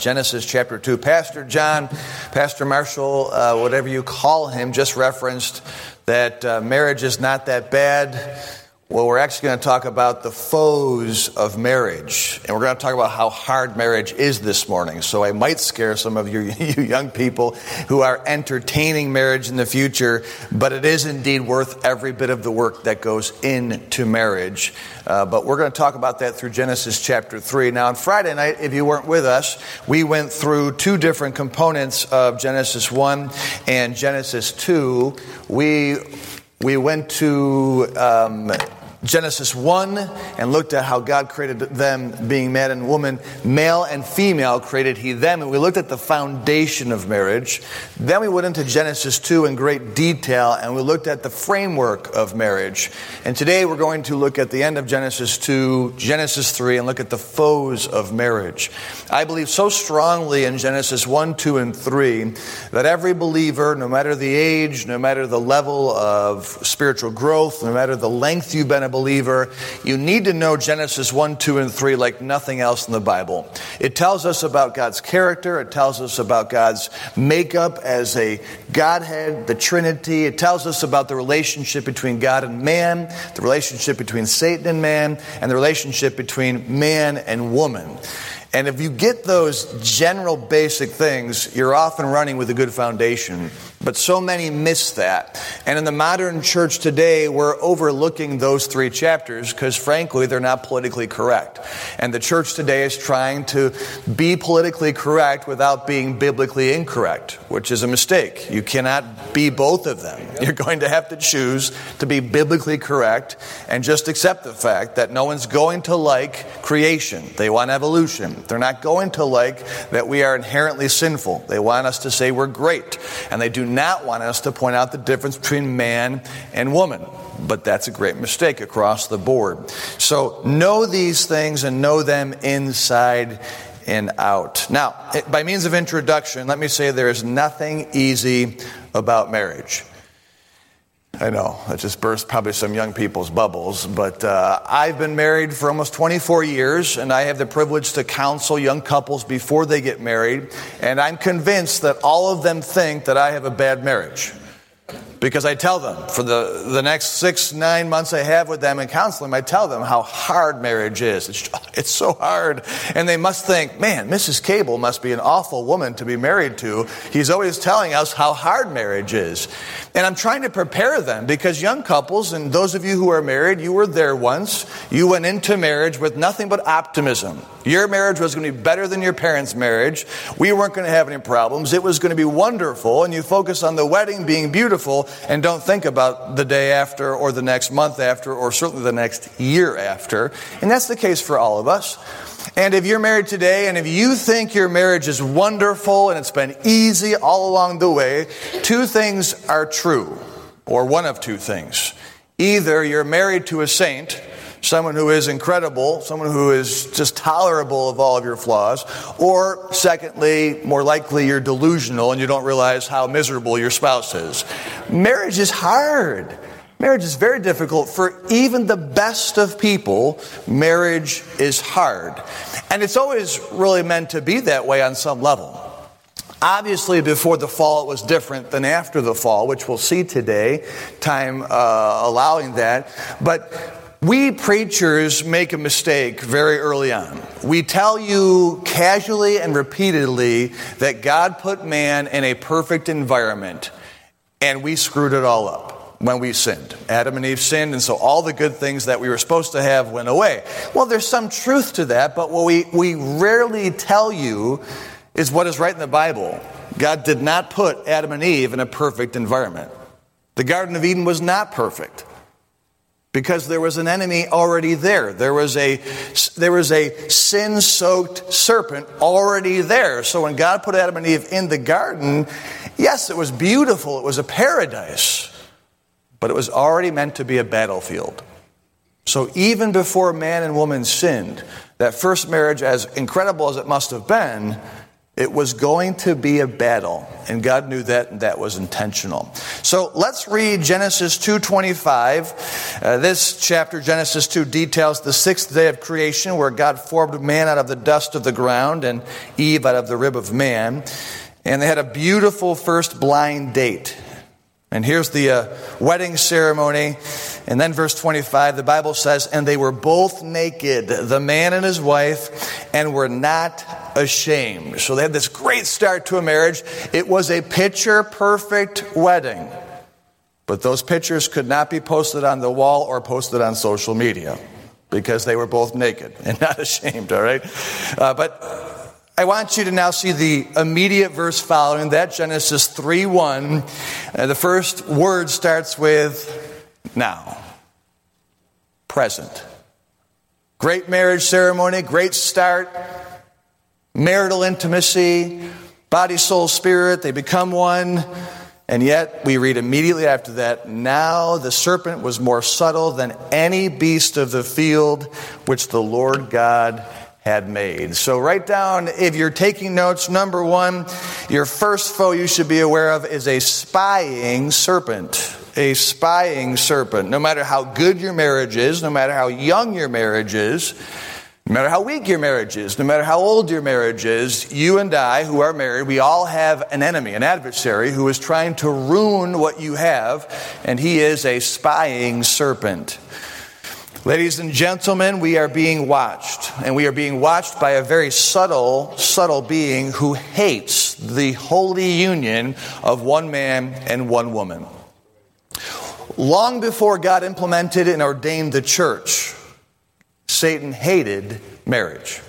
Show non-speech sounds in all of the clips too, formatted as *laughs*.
Genesis chapter 2. Pastor John, Pastor Marshall, uh, whatever you call him, just referenced that uh, marriage is not that bad. Well, we're actually going to talk about the foes of marriage. And we're going to talk about how hard marriage is this morning. So I might scare some of you, *laughs* you young people who are entertaining marriage in the future, but it is indeed worth every bit of the work that goes into marriage. Uh, but we're going to talk about that through Genesis chapter 3. Now, on Friday night, if you weren't with us, we went through two different components of Genesis 1 and Genesis 2. We we went to um, Genesis 1 and looked at how God created them being man and woman. Male and female created he them. And we looked at the foundation of marriage. Then we went into Genesis 2 in great detail and we looked at the framework of marriage. And today we're going to look at the end of Genesis 2, Genesis 3, and look at the foes of marriage. I believe so strongly in Genesis 1, 2, and 3 that every believer, no matter the age, no matter the level of spiritual growth, no matter the length you've been believer, you need to know Genesis 1, 2, and 3 like nothing else in the Bible. It tells us about God's character, it tells us about God's makeup as a Godhead, the Trinity. It tells us about the relationship between God and man, the relationship between Satan and man, and the relationship between man and woman. And if you get those general basic things, you're off and running with a good foundation. But so many miss that. And in the modern church today, we're overlooking those three chapters because, frankly, they're not politically correct. And the church today is trying to be politically correct without being biblically incorrect, which is a mistake. You cannot be both of them. You're going to have to choose to be biblically correct and just accept the fact that no one's going to like creation. They want evolution. They're not going to like that we are inherently sinful. They want us to say we're great. And they do not want us to point out the difference between man and woman. But that's a great mistake across the board. So know these things and know them inside and out. Now, by means of introduction, let me say there is nothing easy about marriage. I know, that just burst probably some young people's bubbles, but uh, I've been married for almost 24 years, and I have the privilege to counsel young couples before they get married, and I'm convinced that all of them think that I have a bad marriage because I tell them for the, the next six, nine months I have with them in counseling, I tell them how hard marriage is. It's, *laughs* it's so hard. And they must think, man, Mrs. Cable must be an awful woman to be married to. He's always telling us how hard marriage is. And I'm trying to prepare them because young couples, and those of you who are married, you were there once. You went into marriage with nothing but optimism. Your marriage was going to be better than your parents' marriage. We weren't going to have any problems. It was going to be wonderful. And you focus on the wedding being beautiful and don't think about the day after or the next month after or certainly the next year after. And that's the case for all of us. And if you're married today and if you think your marriage is wonderful and it's been easy all along the way, two things are true, or one of two things. Either you're married to a saint, someone who is incredible, someone who is just tolerable of all of your flaws, or secondly, more likely you're delusional and you don't realize how miserable your spouse is. Marriage is hard. Marriage is very difficult for even the best of people. Marriage is hard. And it's always really meant to be that way on some level. Obviously, before the fall, it was different than after the fall, which we'll see today, time uh, allowing that. But we preachers make a mistake very early on. We tell you casually and repeatedly that God put man in a perfect environment, and we screwed it all up when we sinned. Adam and Eve sinned, and so all the good things that we were supposed to have went away. Well, there's some truth to that, but what we, we rarely tell you is what is right in the Bible. God did not put Adam and Eve in a perfect environment. The Garden of Eden was not perfect because there was an enemy already there. There was a, there was a sin soaked serpent already there. So when God put Adam and Eve in the garden, yes, it was beautiful, it was a paradise but it was already meant to be a battlefield. So even before man and woman sinned, that first marriage, as incredible as it must have been, It was going to be a battle, and God knew that, and that was intentional. So let's read Genesis 2:25. Uh, this chapter, Genesis 2, details the sixth day of creation, where God formed man out of the dust of the ground and Eve out of the rib of man, and they had a beautiful first blind date. And here's the uh, wedding ceremony. And then, verse 25, the Bible says, And they were both naked, the man and his wife, and were not ashamed. So they had this great start to a marriage. It was a picture perfect wedding. But those pictures could not be posted on the wall or posted on social media because they were both naked and *laughs* not ashamed, all right? Uh, but I want you to now see the immediate verse following that, Genesis 3 1. Uh, the first word starts with now. Present. Great marriage ceremony, great start, marital intimacy, body, soul, spirit, they become one. And yet, we read immediately after that, now the serpent was more subtle than any beast of the field which the Lord God had made. So write down, if you're taking notes, number one, your first foe you should be aware of is a spying serpent. A spying serpent. No matter how good your marriage is, no matter how young your marriage is, no matter how weak your marriage is, no matter how old your marriage is, you and I who are married, we all have an enemy, an adversary who is trying to ruin what you have, and he is a spying serpent. Ladies and gentlemen, we are being watched, and we are being watched by a very subtle, subtle being who hates the holy union of one man and one woman. Long before God implemented and ordained the church, Satan hated marriage.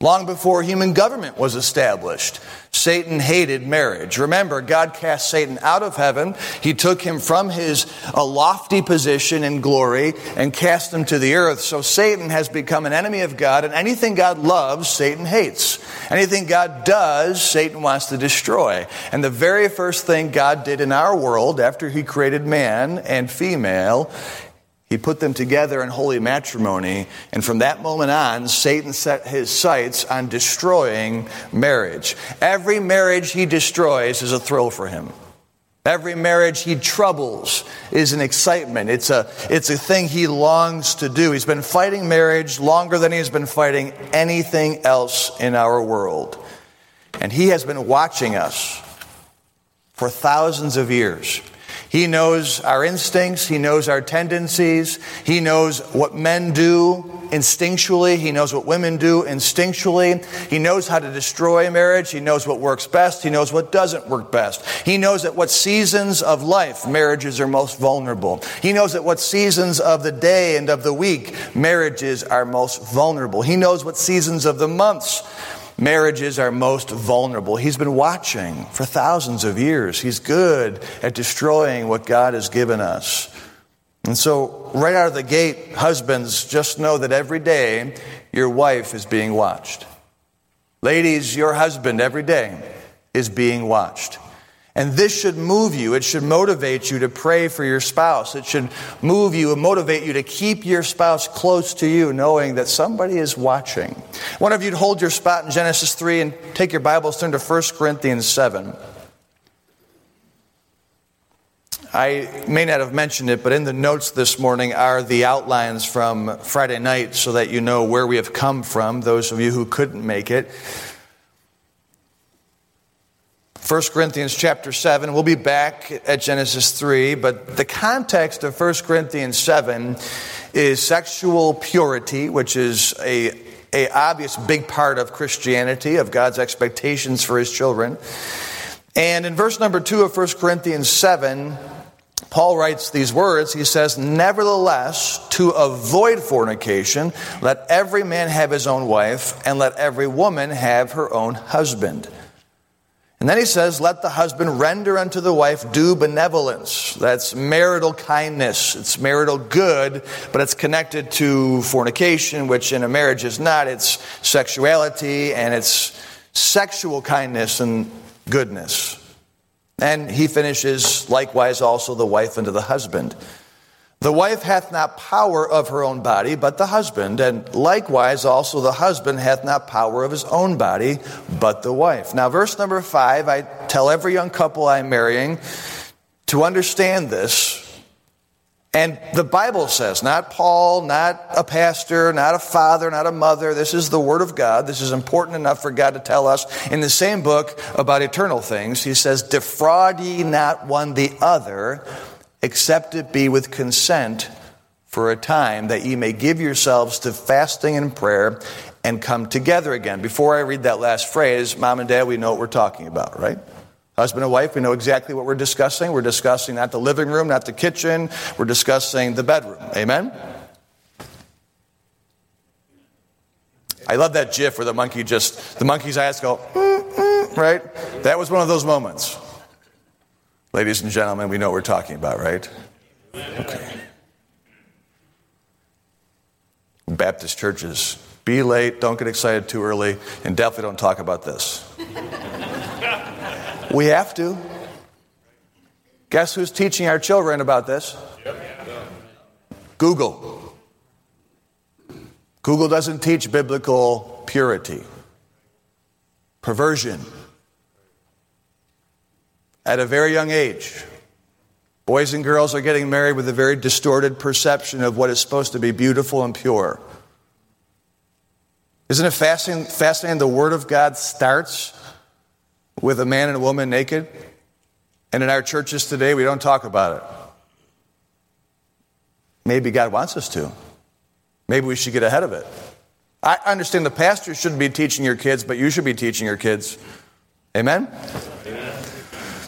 Long before human government was established, Satan hated marriage. Remember, God cast Satan out of heaven. He took him from his lofty position in glory and cast him to the earth. So Satan has become an enemy of God, and anything God loves, Satan hates. Anything God does, Satan wants to destroy. And the very first thing God did in our world after he created man and female he put them together in holy matrimony, and from that moment on, Satan set his sights on destroying marriage. Every marriage he destroys is a thrill for him. Every marriage he troubles is an excitement. It's a, it's a thing he longs to do. He's been fighting marriage longer than he's been fighting anything else in our world. And he has been watching us for thousands of years. He knows our instincts. He knows our tendencies. He knows what men do instinctually. He knows what women do instinctually. He knows how to destroy marriage. He knows what works best. He knows what doesn't work best. He knows at what seasons of life marriages are most vulnerable. He knows at what seasons of the day and of the week marriages are most vulnerable. He knows what seasons of the months marriages are most vulnerable. He's been watching for thousands of years. He's good at destroying what God has given us. And so, right out of the gate, husbands, just know that every day your wife is being watched. Ladies, your husband every day is being watched. And this should move you. It should motivate you to pray for your spouse. It should move you and motivate you to keep your spouse close to you, knowing that somebody is watching. One of you hold your spot in Genesis 3 and take your Bibles, turn to 1 Corinthians 7. I may not have mentioned it, but in the notes this morning are the outlines from Friday night so that you know where we have come from, those of you who couldn't make it. 1 Corinthians chapter 7. We'll be back at Genesis 3, but the context of 1 Corinthians 7 is sexual purity, which is a, a obvious big part of Christianity, of God's expectations for his children. And in verse number 2 of 1 Corinthians 7, Paul writes these words. He says, Nevertheless, to avoid fornication, let every man have his own wife, and let every woman have her own husband. And then he says, Let the husband render unto the wife due benevolence. That's marital kindness. It's marital good, but it's connected to fornication, which in a marriage is not. It's sexuality and it's sexual kindness and goodness. And he finishes, likewise, also the wife unto the husband. The wife hath not power of her own body, but the husband, and likewise also the husband hath not power of his own body, but the wife. Now, verse number five, I tell every young couple I'm marrying to understand this. And the Bible says, not Paul, not a pastor, not a father, not a mother. This is the Word of God. This is important enough for God to tell us in the same book about eternal things. He says, Defraud ye not one the other except it be with consent for a time, that ye may give yourselves to fasting and prayer and come together again. Before I read that last phrase, mom and dad, we know what we're talking about, right? Husband and wife, we know exactly what we're discussing. We're discussing not the living room, not the kitchen, we're discussing the bedroom. Amen? I love that gif where the monkey just, the monkey's eyes go, mm, mm, right? That was one of those moments. Ladies and gentlemen, we know what we're talking about, right? Okay. Baptist churches, be late, don't get excited too early, and definitely don't talk about this. *laughs* we have to. Guess who's teaching our children about this? Google. Google doesn't teach biblical purity, perversion at a very young age. Boys and girls are getting married with a very distorted perception of what is supposed to be beautiful and pure. Isn't it fascinating, fascinating the Word of God starts with a man and a woman naked? And in our churches today, we don't talk about it. Maybe God wants us to. Maybe we should get ahead of it. I understand the pastor shouldn't be teaching your kids, but you should be teaching your kids. Amen?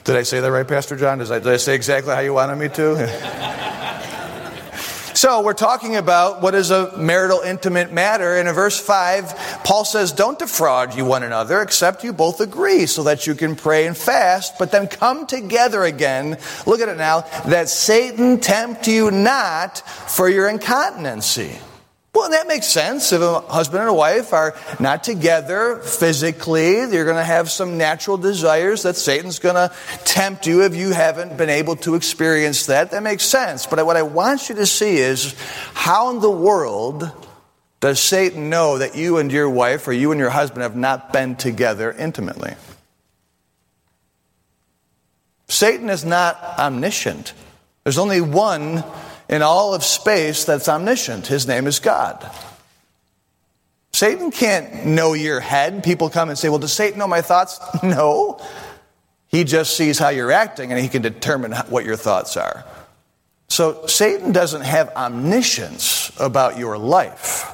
Did I say that right, Pastor John? Did I, did I say exactly how you wanted me to? *laughs* so, we're talking about what is a marital intimate matter. And in verse 5, Paul says, Don't defraud you one another, except you both agree, so that you can pray and fast, but then come together again. Look at it now, that Satan tempt you not for your incontinency. Well, that makes sense. If a husband and a wife are not together physically, you're going to have some natural desires that Satan's going to tempt you if you haven't been able to experience that. That makes sense. But what I want you to see is how in the world does Satan know that you and your wife or you and your husband have not been together intimately? Satan is not omniscient. There's only one in all of space that's omniscient. His name is God. Satan can't know your head. People come and say, Well, does Satan know my thoughts? *laughs* No. He just sees how you're acting and he can determine what your thoughts are. So Satan doesn't have omniscience about your life.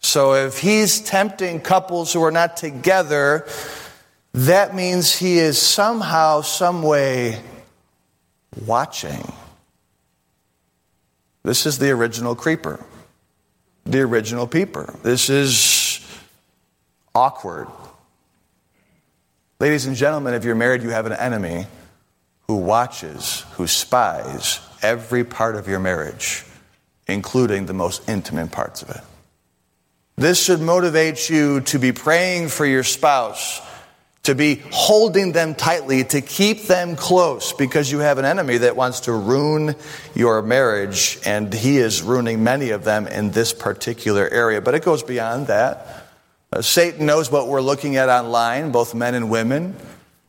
So if he's tempting couples who are not together, that means he is somehow, some way watching. This is the original creeper, the original peeper. This is awkward. Ladies and gentlemen, if you're married, you have an enemy who watches, who spies every part of your marriage, including the most intimate parts of it. This should motivate you to be praying for your spouse to be holding them tightly, to keep them close, because you have an enemy that wants to ruin your marriage, and he is ruining many of them in this particular area. But it goes beyond that. Uh, Satan knows what we're looking at online, both men and women.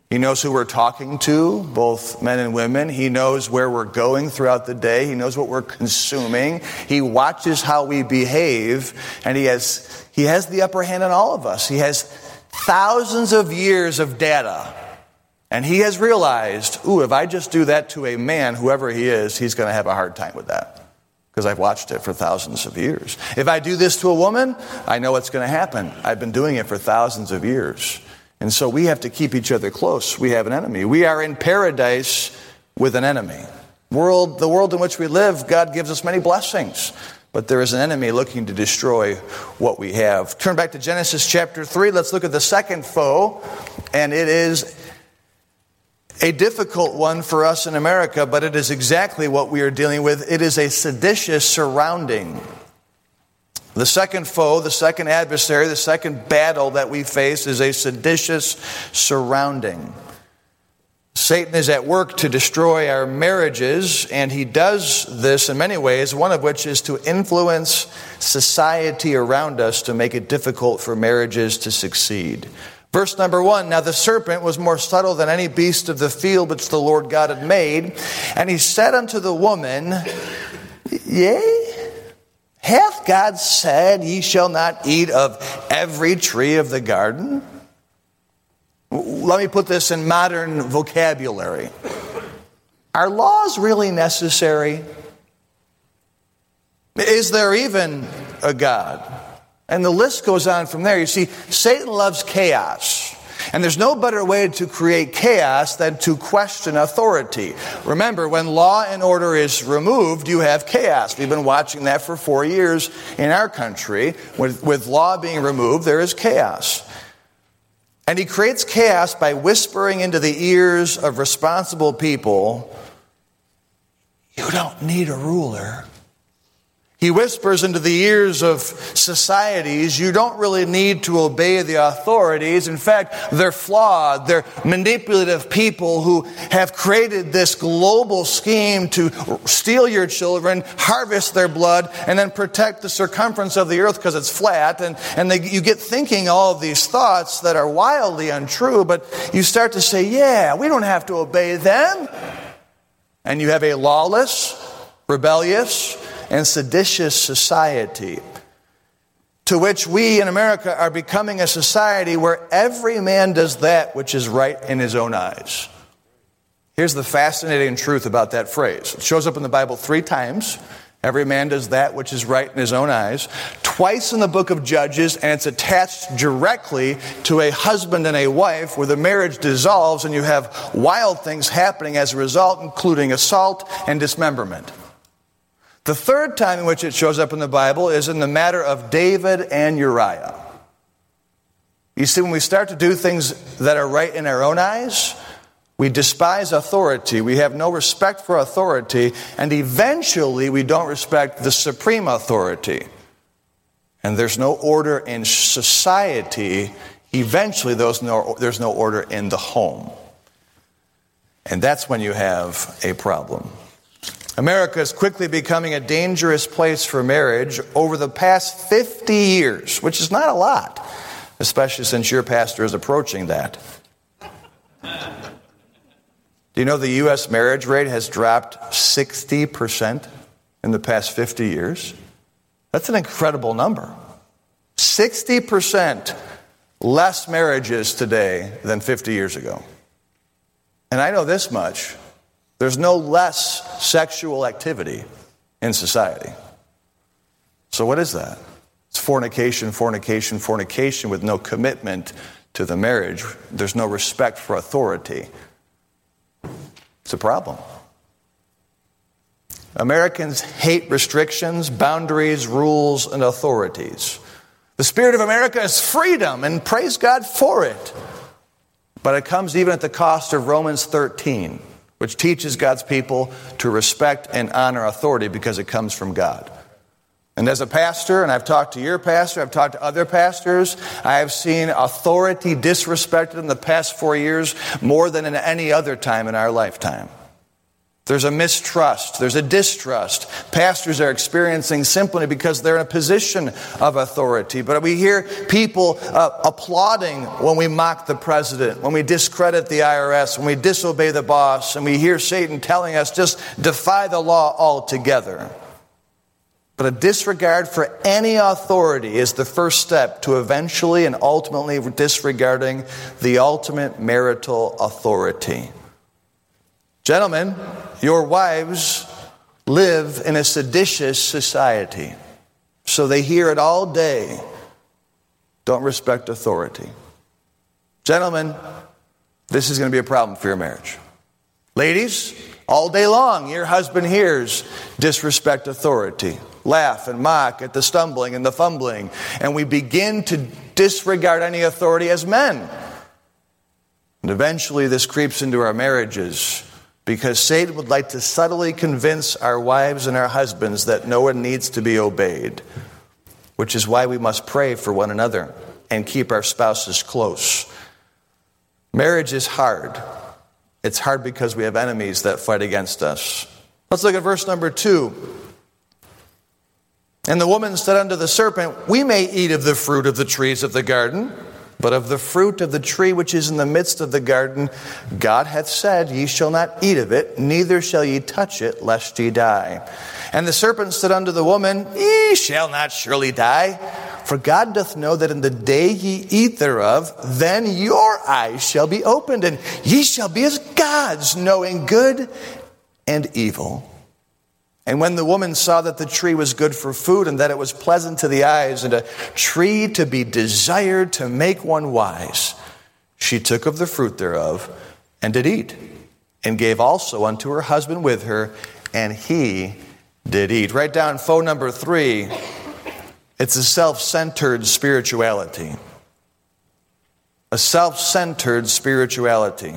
He knows who we're talking to, both men and women. He knows where we're going throughout the day. He knows what we're consuming. He watches how we behave, and he has, he has the upper hand on all of us. He has thousands of years of data. And he has realized, ooh, if I just do that to a man, whoever he is, he's going to have a hard time with that. Because I've watched it for thousands of years. If I do this to a woman, I know what's going to happen. I've been doing it for thousands of years. And so we have to keep each other close. We have an enemy. We are in paradise with an enemy. World, the world in which we live, God gives us many blessings but there is an enemy looking to destroy what we have. Turn back to Genesis chapter 3. Let's look at the second foe, and it is a difficult one for us in America, but it is exactly what we are dealing with. It is a seditious surrounding. The second foe, the second adversary, the second battle that we face is a seditious surrounding. Satan is at work to destroy our marriages, and he does this in many ways, one of which is to influence society around us to make it difficult for marriages to succeed. Verse number one Now the serpent was more subtle than any beast of the field which the Lord God had made, and he said unto the woman, Yea, hath God said, Ye shall not eat of every tree of the garden? Let me put this in modern vocabulary. Are laws really necessary? Is there even a God? And the list goes on from there. You see, Satan loves chaos. And there's no better way to create chaos than to question authority. Remember, when law and order is removed, you have chaos. We've been watching that for four years in our country. With, with law being removed, there is chaos. And he creates chaos by whispering into the ears of responsible people you don't need a ruler. He whispers into the ears of societies, you don't really need to obey the authorities. In fact, they're flawed. They're manipulative people who have created this global scheme to steal your children, harvest their blood, and then protect the circumference of the earth because it's flat. And, and they, you get thinking all of these thoughts that are wildly untrue, but you start to say, yeah, we don't have to obey them. And you have a lawless, rebellious, and seditious society to which we in America are becoming a society where every man does that which is right in his own eyes. Here's the fascinating truth about that phrase it shows up in the Bible three times. Every man does that which is right in his own eyes. Twice in the book of Judges, and it's attached directly to a husband and a wife where the marriage dissolves and you have wild things happening as a result, including assault and dismemberment. The third time in which it shows up in the Bible is in the matter of David and Uriah. You see, when we start to do things that are right in our own eyes, we despise authority. We have no respect for authority, and eventually we don't respect the supreme authority. And there's no order in society. Eventually, there's no, there's no order in the home. And that's when you have a problem. America is quickly becoming a dangerous place for marriage over the past 50 years, which is not a lot, especially since your pastor is approaching that. Do you know the U.S. marriage rate has dropped 60% in the past 50 years? That's an incredible number. 60% less marriages today than 50 years ago. And I know this much there's no less sexual activity in society. So, what is that? It's fornication, fornication, fornication with no commitment to the marriage. There's no respect for authority. It's a problem. Americans hate restrictions, boundaries, rules, and authorities. The spirit of America is freedom, and praise God for it. But it comes even at the cost of Romans 13 which teaches God's people to respect and honor authority because it comes from God. And as a pastor, and I've talked to your pastor, I've talked to other pastors, I have seen authority disrespected in the past four years more than in any other time in our lifetime. There's a mistrust. There's a distrust. Pastors are experiencing simply because they're in a position of authority. But we hear people uh, applauding when we mock the president, when we discredit the IRS, when we disobey the boss, and we hear Satan telling us just defy the law altogether. But a disregard for any authority is the first step to eventually and ultimately disregarding the ultimate marital authority. Gentlemen, your wives live in a seditious society, so they hear it all day. Don't respect authority. Gentlemen, this is going to be a problem for your marriage. Ladies, all day long, your husband hears disrespect authority, laugh and mock at the stumbling and the fumbling, and we begin to disregard any authority as men. And eventually, this creeps into our marriages because Satan would like to subtly convince our wives and our husbands that no one needs to be obeyed, which is why we must pray for one another and keep our spouses close. Marriage is hard. It's hard because we have enemies that fight against us. Let's look at verse number two. And the woman said unto the serpent, We may eat of the fruit of the trees of the garden, but of the fruit of the tree which is in the midst of the garden, God hath said, Ye shall not eat of it, neither shall ye touch it, lest ye die. And the serpent said unto the woman, Ye shall not surely die. For God doth know that in the day ye eat thereof, then your eyes shall be opened, and ye shall be as gods, knowing good and evil. And when the woman saw that the tree was good for food, and that it was pleasant to the eyes, and a tree to be desired to make one wise, she took of the fruit thereof, and did eat, and gave also unto her husband with her, and he did eat. Write down phone number three. It's a self centered spirituality. A self centered spirituality.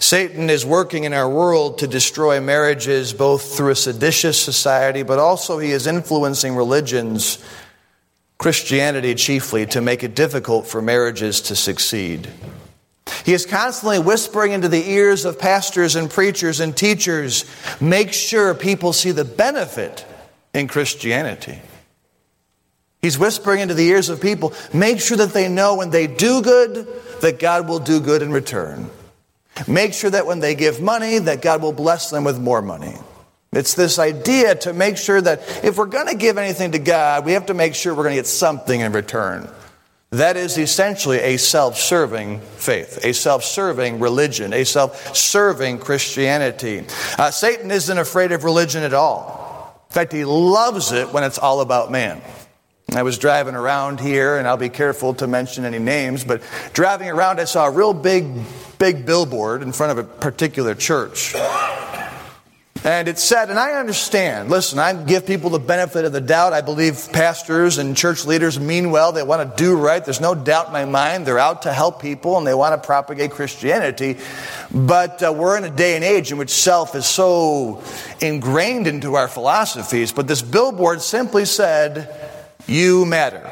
Satan is working in our world to destroy marriages both through a seditious society, but also he is influencing religions, Christianity chiefly, to make it difficult for marriages to succeed. He is constantly whispering into the ears of pastors and preachers and teachers make sure people see the benefit in Christianity. He's whispering into the ears of people make sure that they know when they do good, that God will do good in return. Make sure that when they give money, that God will bless them with more money. It's this idea to make sure that if we're going to give anything to God, we have to make sure we're going to get something in return. That is essentially a self serving faith, a self serving religion, a self serving Christianity. Uh, Satan isn't afraid of religion at all. In fact, he loves it when it's all about man. I was driving around here, and I'll be careful to mention any names, but driving around, I saw a real big big billboard in front of a particular church. And it said, and I understand, listen, I give people the benefit of the doubt. I believe pastors and church leaders mean well. They want to do right. There's no doubt in my mind. They're out to help people and they want to propagate Christianity. But uh, we're in a day and age in which self is so ingrained into our philosophies. But this billboard simply said, You matter.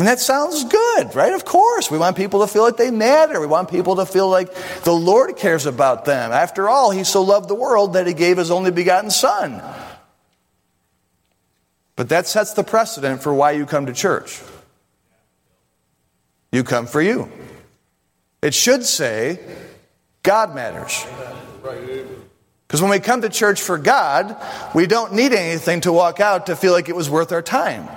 And that sounds good, right? Of course. We want people to feel like they matter. We want people to feel like the Lord cares about them. After all, He so loved the world that He gave His only begotten Son. But that sets the precedent for why you come to church. You come for you. It should say, God matters. Because when we come to church for God, we don't need anything to walk out to feel like it was worth our time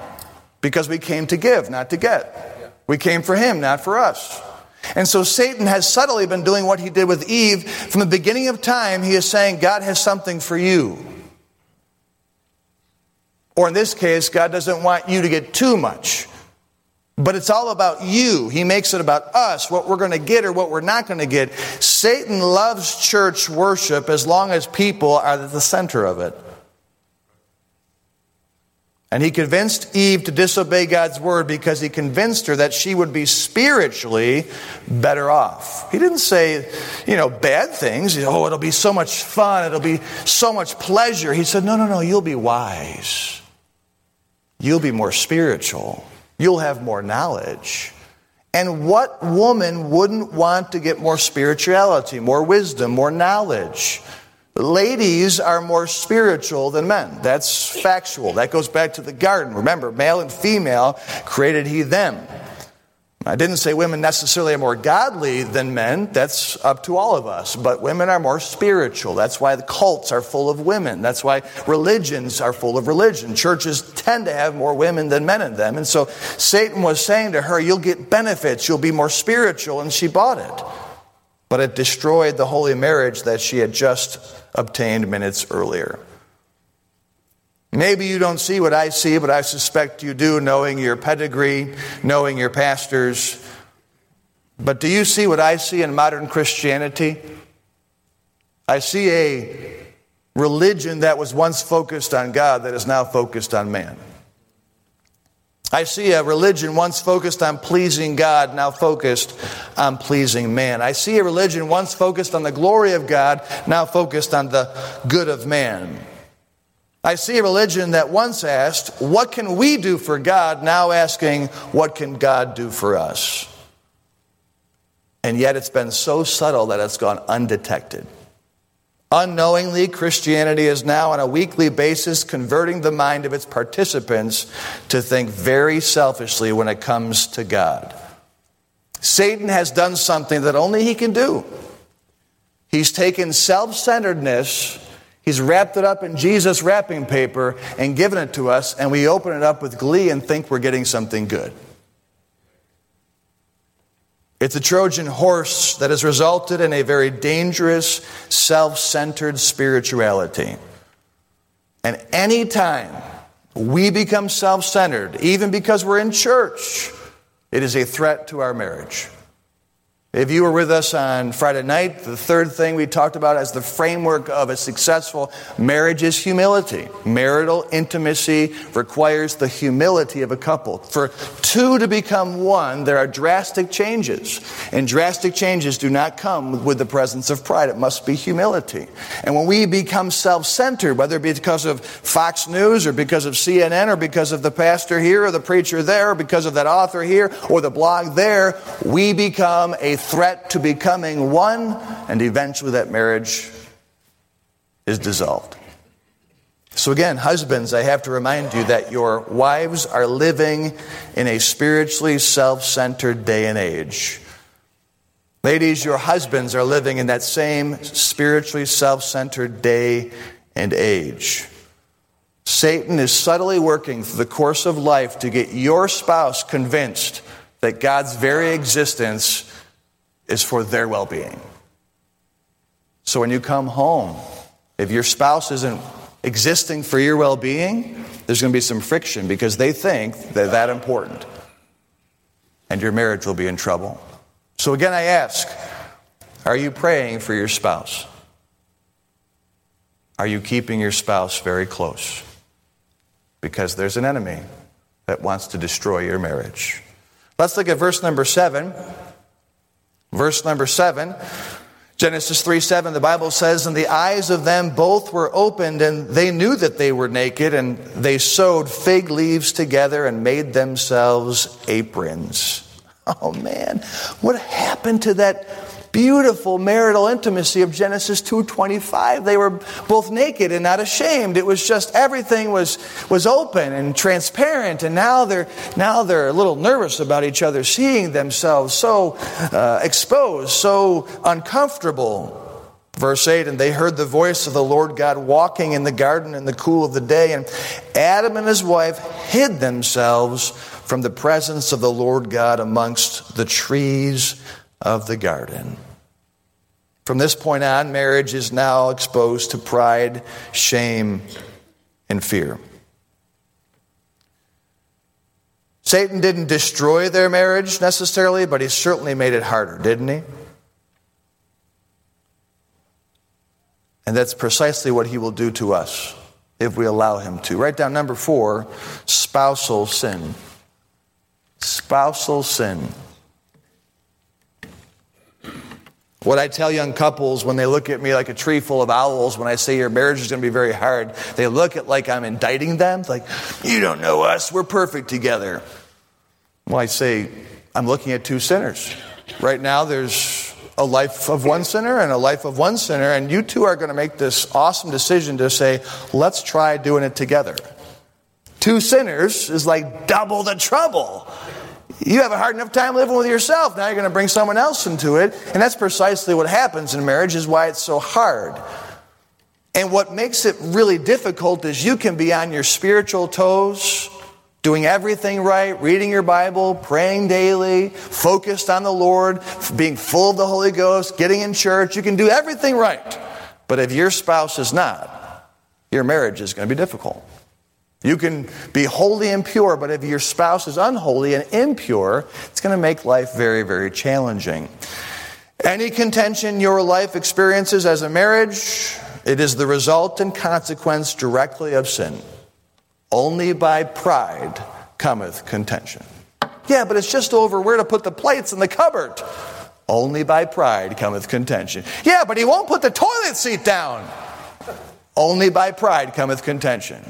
because we came to give, not to get. We came for him, not for us. And so Satan has subtly been doing what he did with Eve. From the beginning of time, he is saying, God has something for you. Or in this case, God doesn't want you to get too much. But it's all about you. He makes it about us, what we're going to get or what we're not going to get. Satan loves church worship as long as people are at the center of it. And he convinced Eve to disobey God's word because he convinced her that she would be spiritually better off. He didn't say, you know, bad things. Oh, it'll be so much fun. It'll be so much pleasure. He said, no, no, no, you'll be wise. You'll be more spiritual. You'll have more knowledge. And what woman wouldn't want to get more spirituality, more wisdom, more knowledge? Ladies are more spiritual than men. That's factual. That goes back to the garden. Remember, male and female created he them. I didn't say women necessarily are more godly than men. That's up to all of us. But women are more spiritual. That's why the cults are full of women. That's why religions are full of religion. Churches tend to have more women than men in them. And so Satan was saying to her, You'll get benefits. You'll be more spiritual. And she bought it. But it destroyed the holy marriage that she had just obtained minutes earlier. Maybe you don't see what I see, but I suspect you do, knowing your pedigree, knowing your pastors. But do you see what I see in modern Christianity? I see a religion that was once focused on God that is now focused on man. I see a religion once focused on pleasing God, now focused on pleasing man. I see a religion once focused on the glory of God, now focused on the good of man. I see a religion that once asked, What can we do for God? now asking, What can God do for us? and yet it's been so subtle that it's gone undetected. Unknowingly, Christianity is now on a weekly basis converting the mind of its participants to think very selfishly when it comes to God. Satan has done something that only he can do. He's taken self centeredness, he's wrapped it up in Jesus' wrapping paper and given it to us, and we open it up with glee and think we're getting something good. It's a Trojan horse that has resulted in a very dangerous, self centered spirituality. And anytime we become self centered, even because we're in church, it is a threat to our marriage. If you were with us on Friday night, the third thing we talked about as the framework of a successful marriage is humility. Marital intimacy requires the humility of a couple. For two to become one, there are drastic changes. And drastic changes do not come with the presence of pride. It must be humility. And when we become self centered, whether it be because of Fox News or because of CNN or because of the pastor here or the preacher there or because of that author here or the blog there, we become a threat to becoming one, and eventually that marriage is dissolved. So, again, husbands, I have to remind you that your wives are living in a spiritually self centered day and age. Ladies, your husbands are living in that same spiritually self centered day and age. Satan is subtly working through the course of life to get your spouse convinced that God's very existence is for their well being. So when you come home, if your spouse isn't existing for your well being, there's going to be some friction because they think they're that important. And your marriage will be in trouble. So again, I ask are you praying for your spouse? Are you keeping your spouse very close? Because there's an enemy that wants to destroy your marriage. Let's look at verse number seven. Verse number seven, Genesis 3 7, the Bible says, And the eyes of them both were opened, and they knew that they were naked, and they sewed fig leaves together and made themselves aprons. *laughs* Oh man, what happened to that beautiful marital intimacy of Genesis 2:25. They were both naked and not ashamed. It was just everything was was open and transparent and now they're now they're a little nervous about each other seeing themselves so uh, exposed, so uncomfortable. Verse 8, and they heard the voice of the Lord God walking in the garden in the cool of the day, and Adam and his wife hid themselves from the presence of the Lord God amongst the trees of the garden. From this point on, marriage is now exposed to pride, shame, and fear. Satan didn't destroy their marriage necessarily, but he certainly made it harder, didn't he? And that's precisely what he will do to us if we allow him to. Write down number four spousal sin. Spousal sin. What I tell young couples when they look at me like a tree full of owls when I say your marriage is going to be very hard, they look at like I'm indicting them. It's like, you don't know us, we're perfect together. Well, I say, I'm looking at two sinners. Right now, there's a life of one sinner and a life of one sinner, and you two are going to make this awesome decision to say, let's try doing it together. Two sinners is like double the trouble. You have a hard enough time living with yourself. Now you're going to bring someone else into it. And that's precisely what happens in marriage, is why it's so hard. And what makes it really difficult is you can be on your spiritual toes, doing everything right, reading your Bible, praying daily, focused on the Lord, being full of the Holy Ghost, getting in church. You can do everything right. But if your spouse is not, your marriage is going to be difficult. You can be holy and pure, but if your spouse is unholy and impure, it's going to make life very, very challenging. Any contention your life experiences as a marriage, it is the result and consequence directly of sin. Only by pride cometh contention. Yeah, but it's just over where to put the plates in the cupboard. Only by pride cometh contention. Yeah, but he won't put the toilet seat down. Only by pride cometh contention.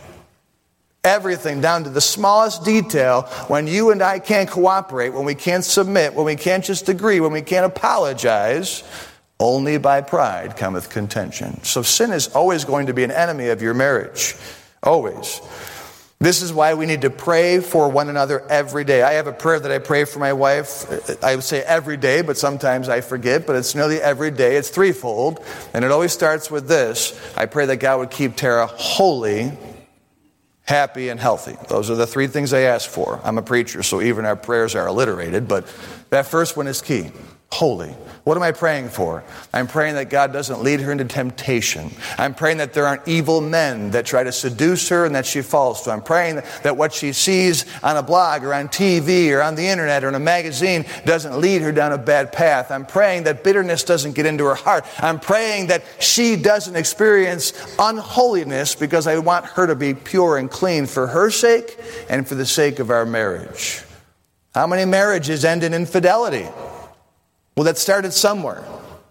Everything down to the smallest detail when you and I can't cooperate, when we can't submit, when we can't just agree, when we can't apologize, only by pride cometh contention. So sin is always going to be an enemy of your marriage. Always. This is why we need to pray for one another every day. I have a prayer that I pray for my wife. I would say every day, but sometimes I forget, but it's nearly every day. It's threefold. And it always starts with this I pray that God would keep Tara holy happy, and healthy. Those are the three things I ask for. I'm a preacher, so even our prayers are alliterated, but that first one is key holy. What am I praying for? I'm praying that God doesn't lead her into temptation. I'm praying that there aren't evil men that try to seduce her and that she falls to. I'm praying that what she sees on a blog or on TV or on the internet or in a magazine doesn't lead her down a bad path. I'm praying that bitterness doesn't get into her heart. I'm praying that she doesn't experience unholiness because I want her to be pure and clean for her sake and for the sake of our marriage. How many marriages end in infidelity? Well, that started somewhere.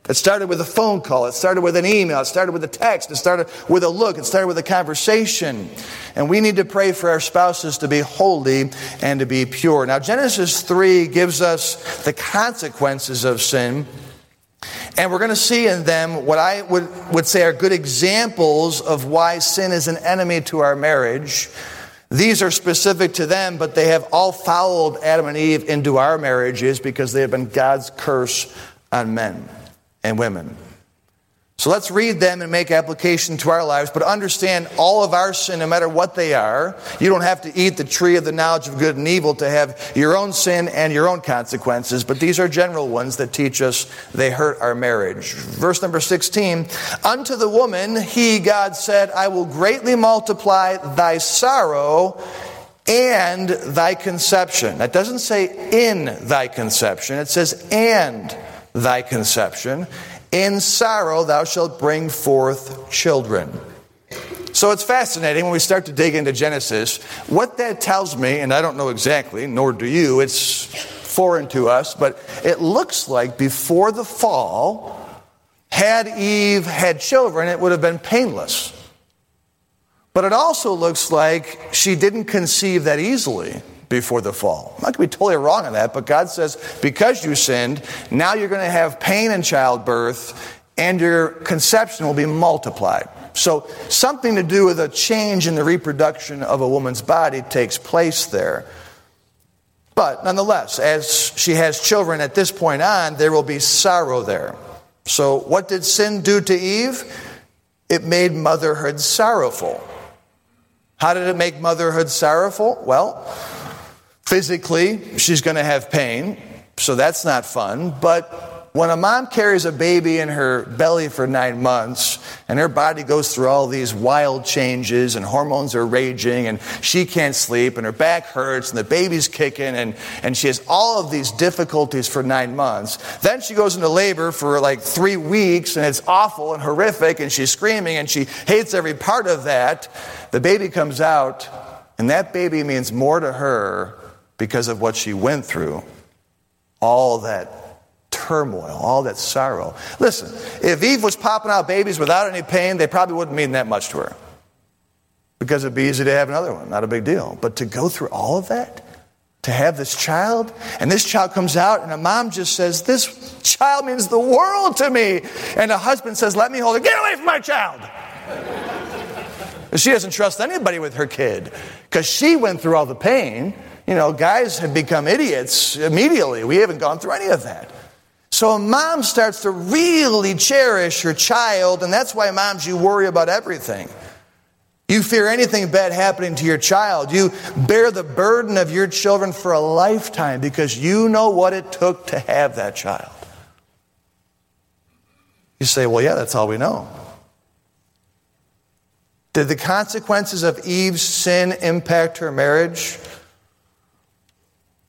It started with a phone call. It started with an email. It started with a text. It started with a look. It started with a conversation. And we need to pray for our spouses to be holy and to be pure. Now, Genesis 3 gives us the consequences of sin. And we're going to see in them what I would, would say are good examples of why sin is an enemy to our marriage. These are specific to them, but they have all followed Adam and Eve into our marriages because they have been God's curse on men and women. So let's read them and make application to our lives, but understand all of our sin, no matter what they are. You don't have to eat the tree of the knowledge of good and evil to have your own sin and your own consequences, but these are general ones that teach us they hurt our marriage. Verse number 16 Unto the woman, he, God, said, I will greatly multiply thy sorrow and thy conception. That doesn't say in thy conception, it says and thy conception. In sorrow thou shalt bring forth children. So it's fascinating when we start to dig into Genesis. What that tells me, and I don't know exactly, nor do you, it's foreign to us, but it looks like before the fall, had Eve had children, it would have been painless. But it also looks like she didn't conceive that easily before the fall. I could be totally wrong on that, but God says, because you sinned, now you're going to have pain in childbirth and your conception will be multiplied. So, something to do with a change in the reproduction of a woman's body takes place there. But nonetheless, as she has children at this point on, there will be sorrow there. So, what did sin do to Eve? It made motherhood sorrowful. How did it make motherhood sorrowful? Well, Physically, she's going to have pain, so that's not fun. But when a mom carries a baby in her belly for nine months and her body goes through all these wild changes and hormones are raging and she can't sleep and her back hurts and the baby's kicking and, and she has all of these difficulties for nine months, then she goes into labor for like three weeks and it's awful and horrific and she's screaming and she hates every part of that. The baby comes out and that baby means more to her because of what she went through, all that turmoil, all that sorrow. Listen, if Eve was popping out babies without any pain, they probably wouldn't mean that much to her. Because it'd be easy to have another one, not a big deal. But to go through all of that, to have this child, and this child comes out, and a mom just says, This child means the world to me. And a husband says, Let me hold it. Get away from my child. *laughs* she doesn't trust anybody with her kid because she went through all the pain. You know, guys have become idiots immediately. We haven't gone through any of that. So a mom starts to really cherish her child, and that's why, moms, you worry about everything. You fear anything bad happening to your child. You bear the burden of your children for a lifetime because you know what it took to have that child. You say, well, yeah, that's all we know. Did the consequences of Eve's sin impact her marriage?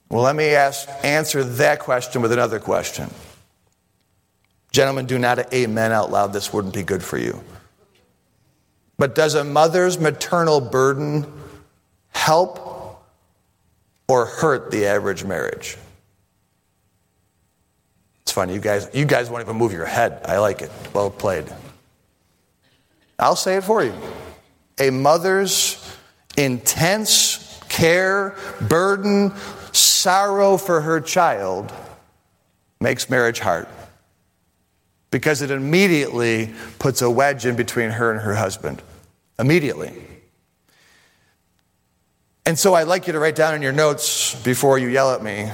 Well, let me ask, answer that question with another question. Gentlemen, do not amen out loud. This wouldn't be good for you. But does a mother's maternal burden help or hurt the average marriage? It's funny, you guys, you guys won't even move your head. I like it. Well played. I'll say it for you. A mother's intense care, burden, sorrow for her child makes marriage hard because it immediately puts a wedge in between her and her husband. Immediately. And so I'd like you to write down in your notes before you yell at me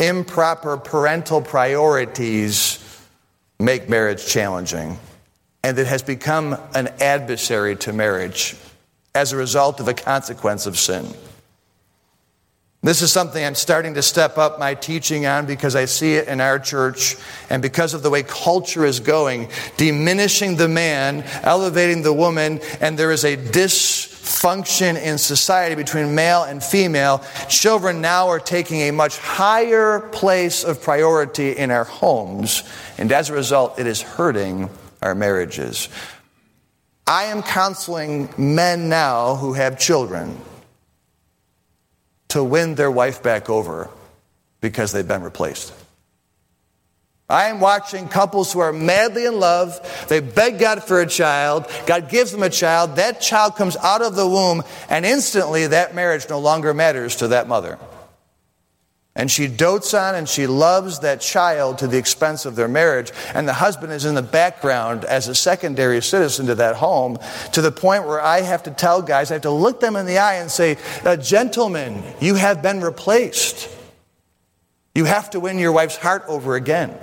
improper parental priorities make marriage challenging. And it has become an adversary to marriage as a result of a consequence of sin. This is something I'm starting to step up my teaching on because I see it in our church and because of the way culture is going, diminishing the man, elevating the woman, and there is a dysfunction in society between male and female. Children now are taking a much higher place of priority in our homes, and as a result, it is hurting our marriages. I am counseling men now who have children to win their wife back over because they've been replaced. I am watching couples who are madly in love. They beg God for a child. God gives them a child. That child comes out of the womb, and instantly that marriage no longer matters to that mother. And she dotes on and she loves that child to the expense of their marriage. And the husband is in the background as a secondary citizen to that home to the point where I have to tell guys, I have to look them in the eye and say, uh, Gentlemen, you have been replaced. You have to win your wife's heart over again.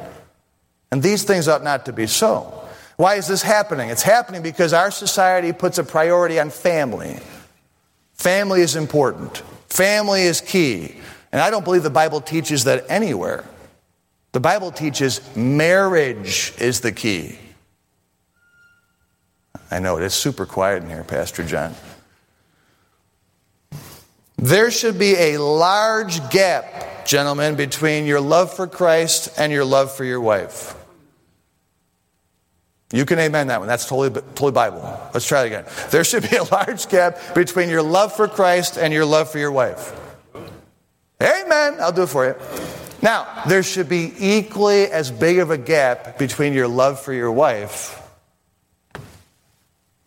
And these things ought not to be so. Why is this happening? It's happening because our society puts a priority on family. Family is important, family is key. And I don't believe the Bible teaches that anywhere. The Bible teaches marriage is the key. I know it is super quiet in here, Pastor John. There should be a large gap, gentlemen, between your love for Christ and your love for your wife. You can amen that one. That's totally, totally Bible. Let's try it again. There should be a large gap between your love for Christ and your love for your wife. Amen. I'll do it for you. Now, there should be equally as big of a gap between your love for your wife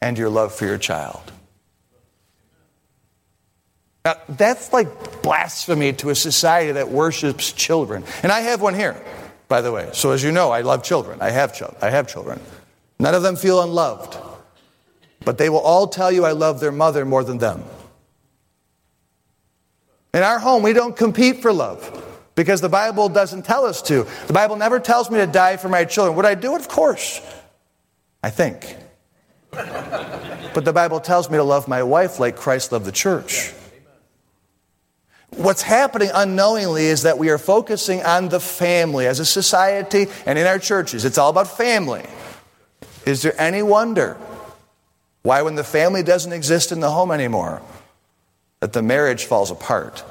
and your love for your child. Now, that's like blasphemy to a society that worships children. And I have one here, by the way. So, as you know, I love children. I have, ch- I have children. None of them feel unloved, but they will all tell you I love their mother more than them. In our home, we don't compete for love because the Bible doesn't tell us to. The Bible never tells me to die for my children. Would I do it? Of course. I think. but the Bible tells me to love my wife like Christ loved the church. What's happening unknowingly is that we are focusing on the family as a society and in our churches. It's all about family. Is there any wonder why, when the family doesn't exist in the home anymore, that the marriage falls apart.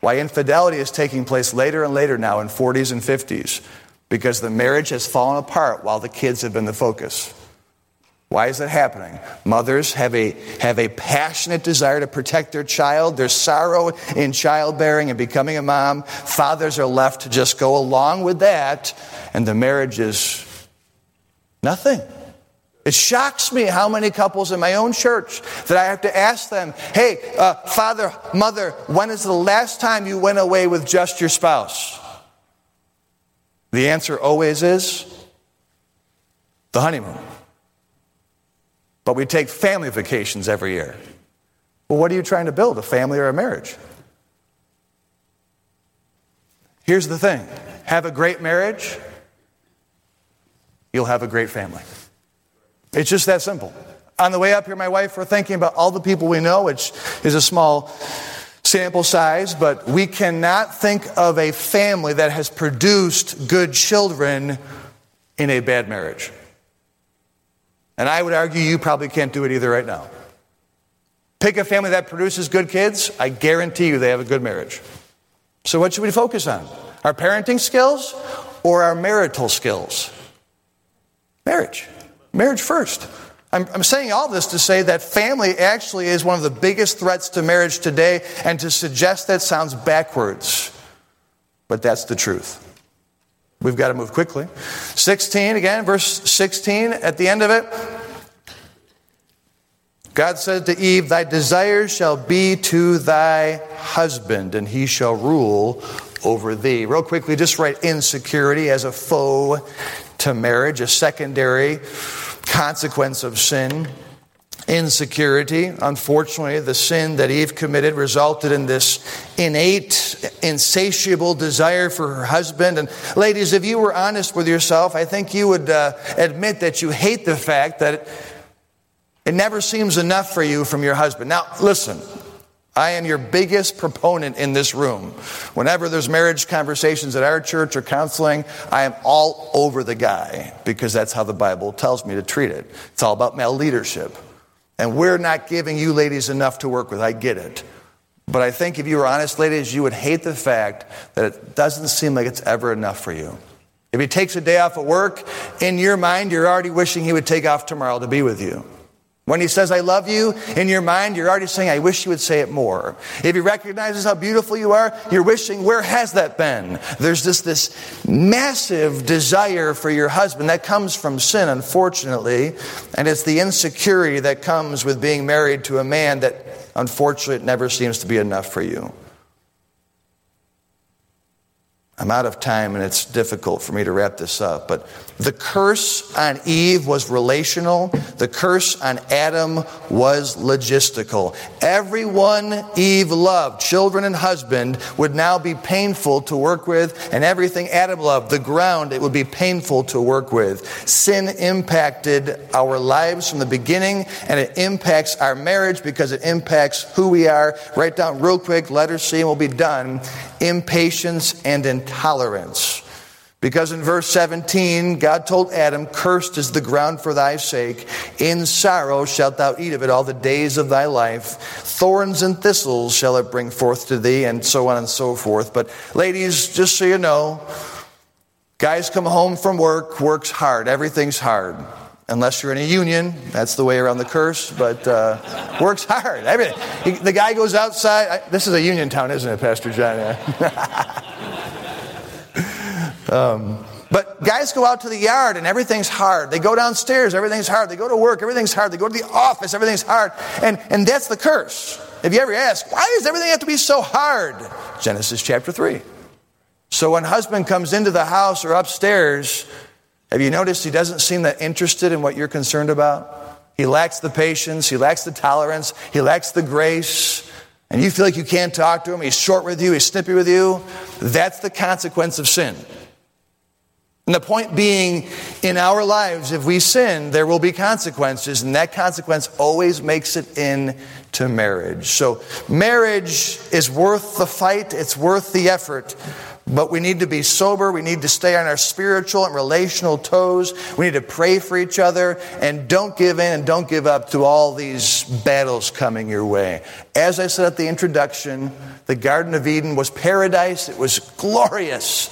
Why infidelity is taking place later and later now in 40s and 50s because the marriage has fallen apart while the kids have been the focus. Why is that happening? Mothers have a, have a passionate desire to protect their child. There's sorrow in childbearing and becoming a mom. Fathers are left to just go along with that, and the marriage is nothing. It shocks me how many couples in my own church that I have to ask them, hey, uh, father, mother, when is the last time you went away with just your spouse? The answer always is the honeymoon. But we take family vacations every year. Well, what are you trying to build, a family or a marriage? Here's the thing have a great marriage, you'll have a great family. It's just that simple. On the way up here, my wife, we're thinking about all the people we know, which is a small sample size, but we cannot think of a family that has produced good children in a bad marriage. And I would argue you probably can't do it either right now. Pick a family that produces good kids, I guarantee you they have a good marriage. So, what should we focus on? Our parenting skills or our marital skills? Marriage. Marriage first. I'm, I'm, saying all this to say that family actually is one of the biggest threats to marriage today, and to suggest that sounds backwards. But that's the truth. We've got to move quickly. 16, again, verse 16 at the end of it. God said to Eve, Thy desire shall be to thy husband, and he shall rule over thee. Real quickly, just write insecurity as a foe to marriage, a secondary consequence of sin. Insecurity. Unfortunately, the sin that Eve committed resulted in this innate, insatiable desire for her husband. And ladies, if you were honest with yourself, I think you would uh, admit that you hate the fact that it, it never seems enough for you from your husband. Now, listen, I am your biggest proponent in this room. Whenever there's marriage conversations at our church or counseling, I am all over the guy because that's how the Bible tells me to treat it. It's all about male leadership. And we're not giving you ladies enough to work with. I get it. But I think if you were honest, ladies, you would hate the fact that it doesn't seem like it's ever enough for you. If he takes a day off of work, in your mind, you're already wishing he would take off tomorrow to be with you. When he says, I love you, in your mind, you're already saying, I wish you would say it more. If he recognizes how beautiful you are, you're wishing, where has that been? There's just this massive desire for your husband that comes from sin, unfortunately, and it's the insecurity that comes with being married to a man that, unfortunately, never seems to be enough for you. I'm out of time and it's difficult for me to wrap this up, but the curse on Eve was relational. The curse on Adam was logistical. Everyone Eve loved, children and husband, would now be painful to work with, and everything Adam loved, the ground, it would be painful to work with. Sin impacted our lives from the beginning, and it impacts our marriage because it impacts who we are. Write down real quick, letter C, and we'll be done. Impatience and intolerance. Because in verse 17, God told Adam, Cursed is the ground for thy sake. In sorrow shalt thou eat of it all the days of thy life. Thorns and thistles shall it bring forth to thee, and so on and so forth. But, ladies, just so you know, guys come home from work, work's hard. Everything's hard. Unless you're in a union, that's the way around the curse, but uh, *laughs* works hard. Everything. the guy goes outside. I, this is a union town, isn't it, Pastor John? *laughs* Um, but guys go out to the yard and everything's hard. They go downstairs, everything's hard. They go to work, everything's hard. They go to the office, everything's hard. And, and that's the curse. If you ever ask, why does everything have to be so hard? Genesis chapter 3. So when husband comes into the house or upstairs, have you noticed he doesn't seem that interested in what you're concerned about? He lacks the patience, he lacks the tolerance, he lacks the grace, and you feel like you can't talk to him, he's short with you, he's snippy with you. That's the consequence of sin. And the point being, in our lives, if we sin, there will be consequences, and that consequence always makes it into marriage. So, marriage is worth the fight, it's worth the effort, but we need to be sober. We need to stay on our spiritual and relational toes. We need to pray for each other, and don't give in and don't give up to all these battles coming your way. As I said at the introduction, the Garden of Eden was paradise, it was glorious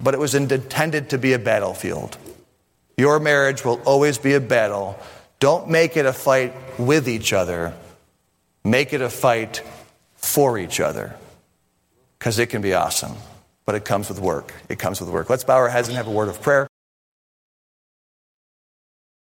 but it was intended to be a battlefield. Your marriage will always be a battle. Don't make it a fight with each other, make it a fight for each other because it can be awesome. But it comes with work. It comes with work. Let's bow our heads and have a word of prayer.